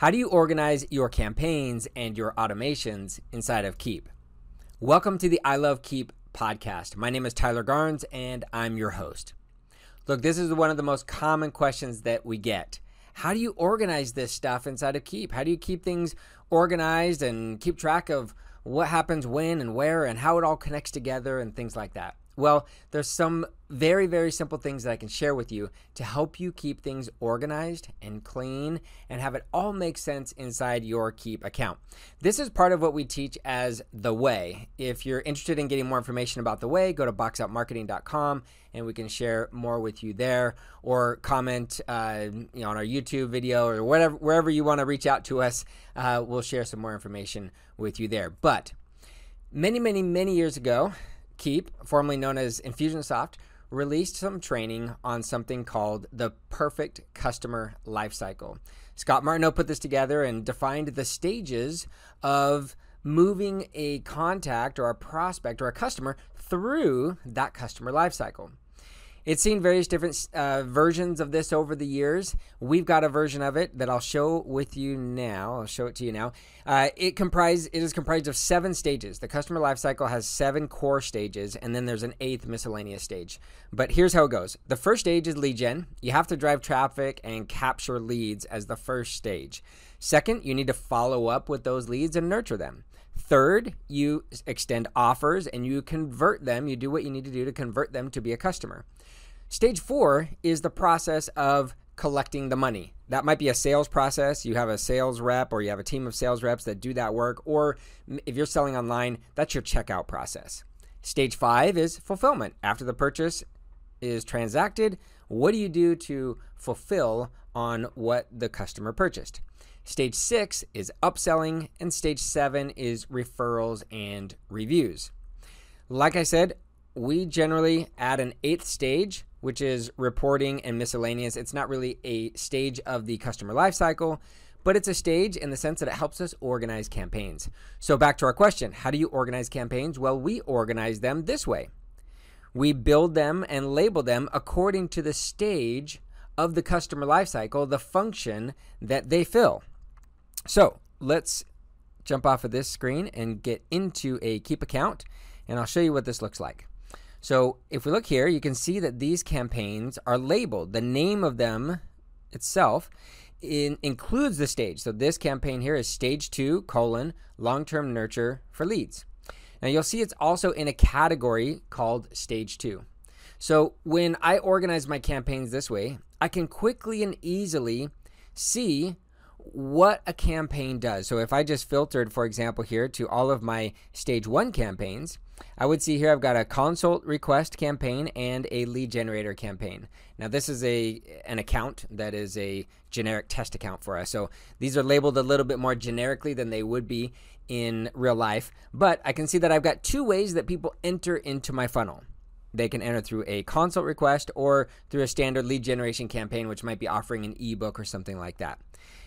How do you organize your campaigns and your automations inside of Keap? Welcome to the I Love Keap podcast. My name is Tyler Garns and I'm your host. Look, this is one of the most common questions that we get. How do you organize this stuff inside of Keap? How do you keep things organized and keep track of what happens when and where and how it all connects together and things like that? Well, there's some very, very simple things that I can share with you to help you keep things organized and clean and have it all make sense inside your Keap account. This is part of what we teach as The Way. If you're interested in getting more information about The Way, go to boxoutmarketing.com and we can share more with you there or comment uh, you know, on our YouTube video or whatever, wherever you want to reach out to us. Uh, we'll share some more information with you there. But many, many, many years ago, Keap, formerly known as Infusionsoft, released some training on something called the perfect customer lifecycle. Scott Martineau put this together and defined the stages of moving a contact or a prospect or a customer through that customer lifecycle. It's seen various different uh, versions of this over the years. We've got a version of it that I'll show with you now. I'll show it to you now. Uh, it comprise it is comprised of seven stages. The customer lifecycle has seven core stages, and then there's an eighth miscellaneous stage. But here's how it goes: the first stage is lead gen. You have to drive traffic and capture leads as the first stage. Second, you need to follow up with those leads and nurture them. Third, you extend offers and you convert them. You do what you need to do to convert them to be a customer. Stage four is the process of collecting the money. That might be a sales process. You have a sales rep or you have a team of sales reps that do that work. Or if you're selling online, that's your checkout process. Stage five is fulfillment. After the purchase is transacted, what do you do to fulfill on what the customer purchased? Stage six is upselling, and stage seven is referrals and reviews. Like I said, we generally add an eighth stage which is reporting and miscellaneous. It's not really a stage of the customer lifecycle, but it's a stage in the sense that it helps us organize campaigns. So, back to our question how do you organize campaigns? Well, we organize them this way we build them and label them according to the stage of the customer lifecycle, the function that they fill. So, let's jump off of this screen and get into a Keap account, and I'll show you what this looks like. So if we look here, you can see that these campaigns are labeled. The name of them itself in, includes the stage. So this campaign here is stage two colon long-term nurture for leads. Now you'll see it's also in a category called stage two. So when I organize my campaigns this way, I can quickly and easily see what a campaign does. So if I just filtered, for example, here to all of my stage one campaigns, I would see here I've got a consult request campaign and a lead generator campaign. Now this is a an account that is a generic test account for us. So these are labeled a little bit more generically than they would be in real life, but I can see that I've got two ways that people enter into my funnel. They can enter through a consult request or through a standard lead generation campaign which might be offering an ebook or something like that.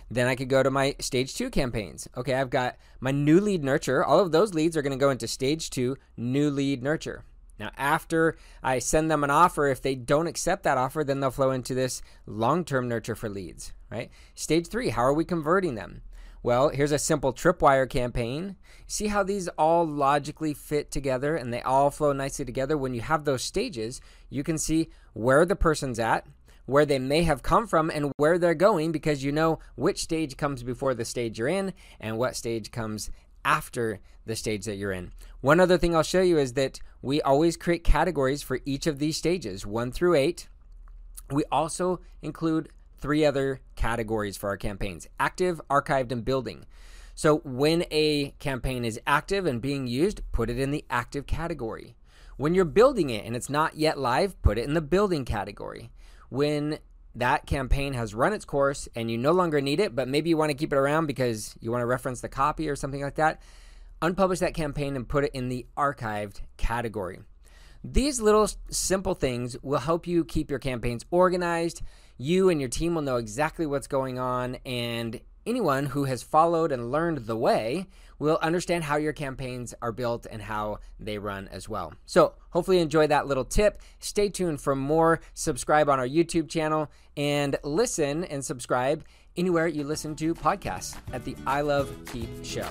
Then I could go to my stage two campaigns. Okay, I've got my new lead nurture. All of those leads are going to go into stage two, new lead nurture. Now, after I send them an offer, if they don't accept that offer, then they'll flow into this long term nurture for leads, right? Stage three, how are we converting them? Well, here's a simple tripwire campaign. See how these all logically fit together and they all flow nicely together? When you have those stages, you can see where the person's at, where they may have come from and where they're going because you know which stage comes before the stage you're in and what stage comes after the stage that you're in. One other thing I'll show you is that we always create categories for each of these stages, 1 through 8. We also include three other categories for our campaigns active, archived, and building. So when a campaign is active and being used, put it in the active category. When you're building it and it's not yet live, put it in the building category when that campaign has run its course and you no longer need it, but maybe you want to keep it around because you want to reference the copy or something like that, unpublish that campaign and put it in the archived category. These little simple things will help you keep your campaigns organized. You and your team will know exactly what's going on, and anyone who has followed and learned the way will understand how your campaigns are built and how they run as well. So, hopefully, you enjoy that little tip. Stay tuned for more. Subscribe on our YouTube channel and listen and subscribe anywhere you listen to podcasts at the I Love Keap Show.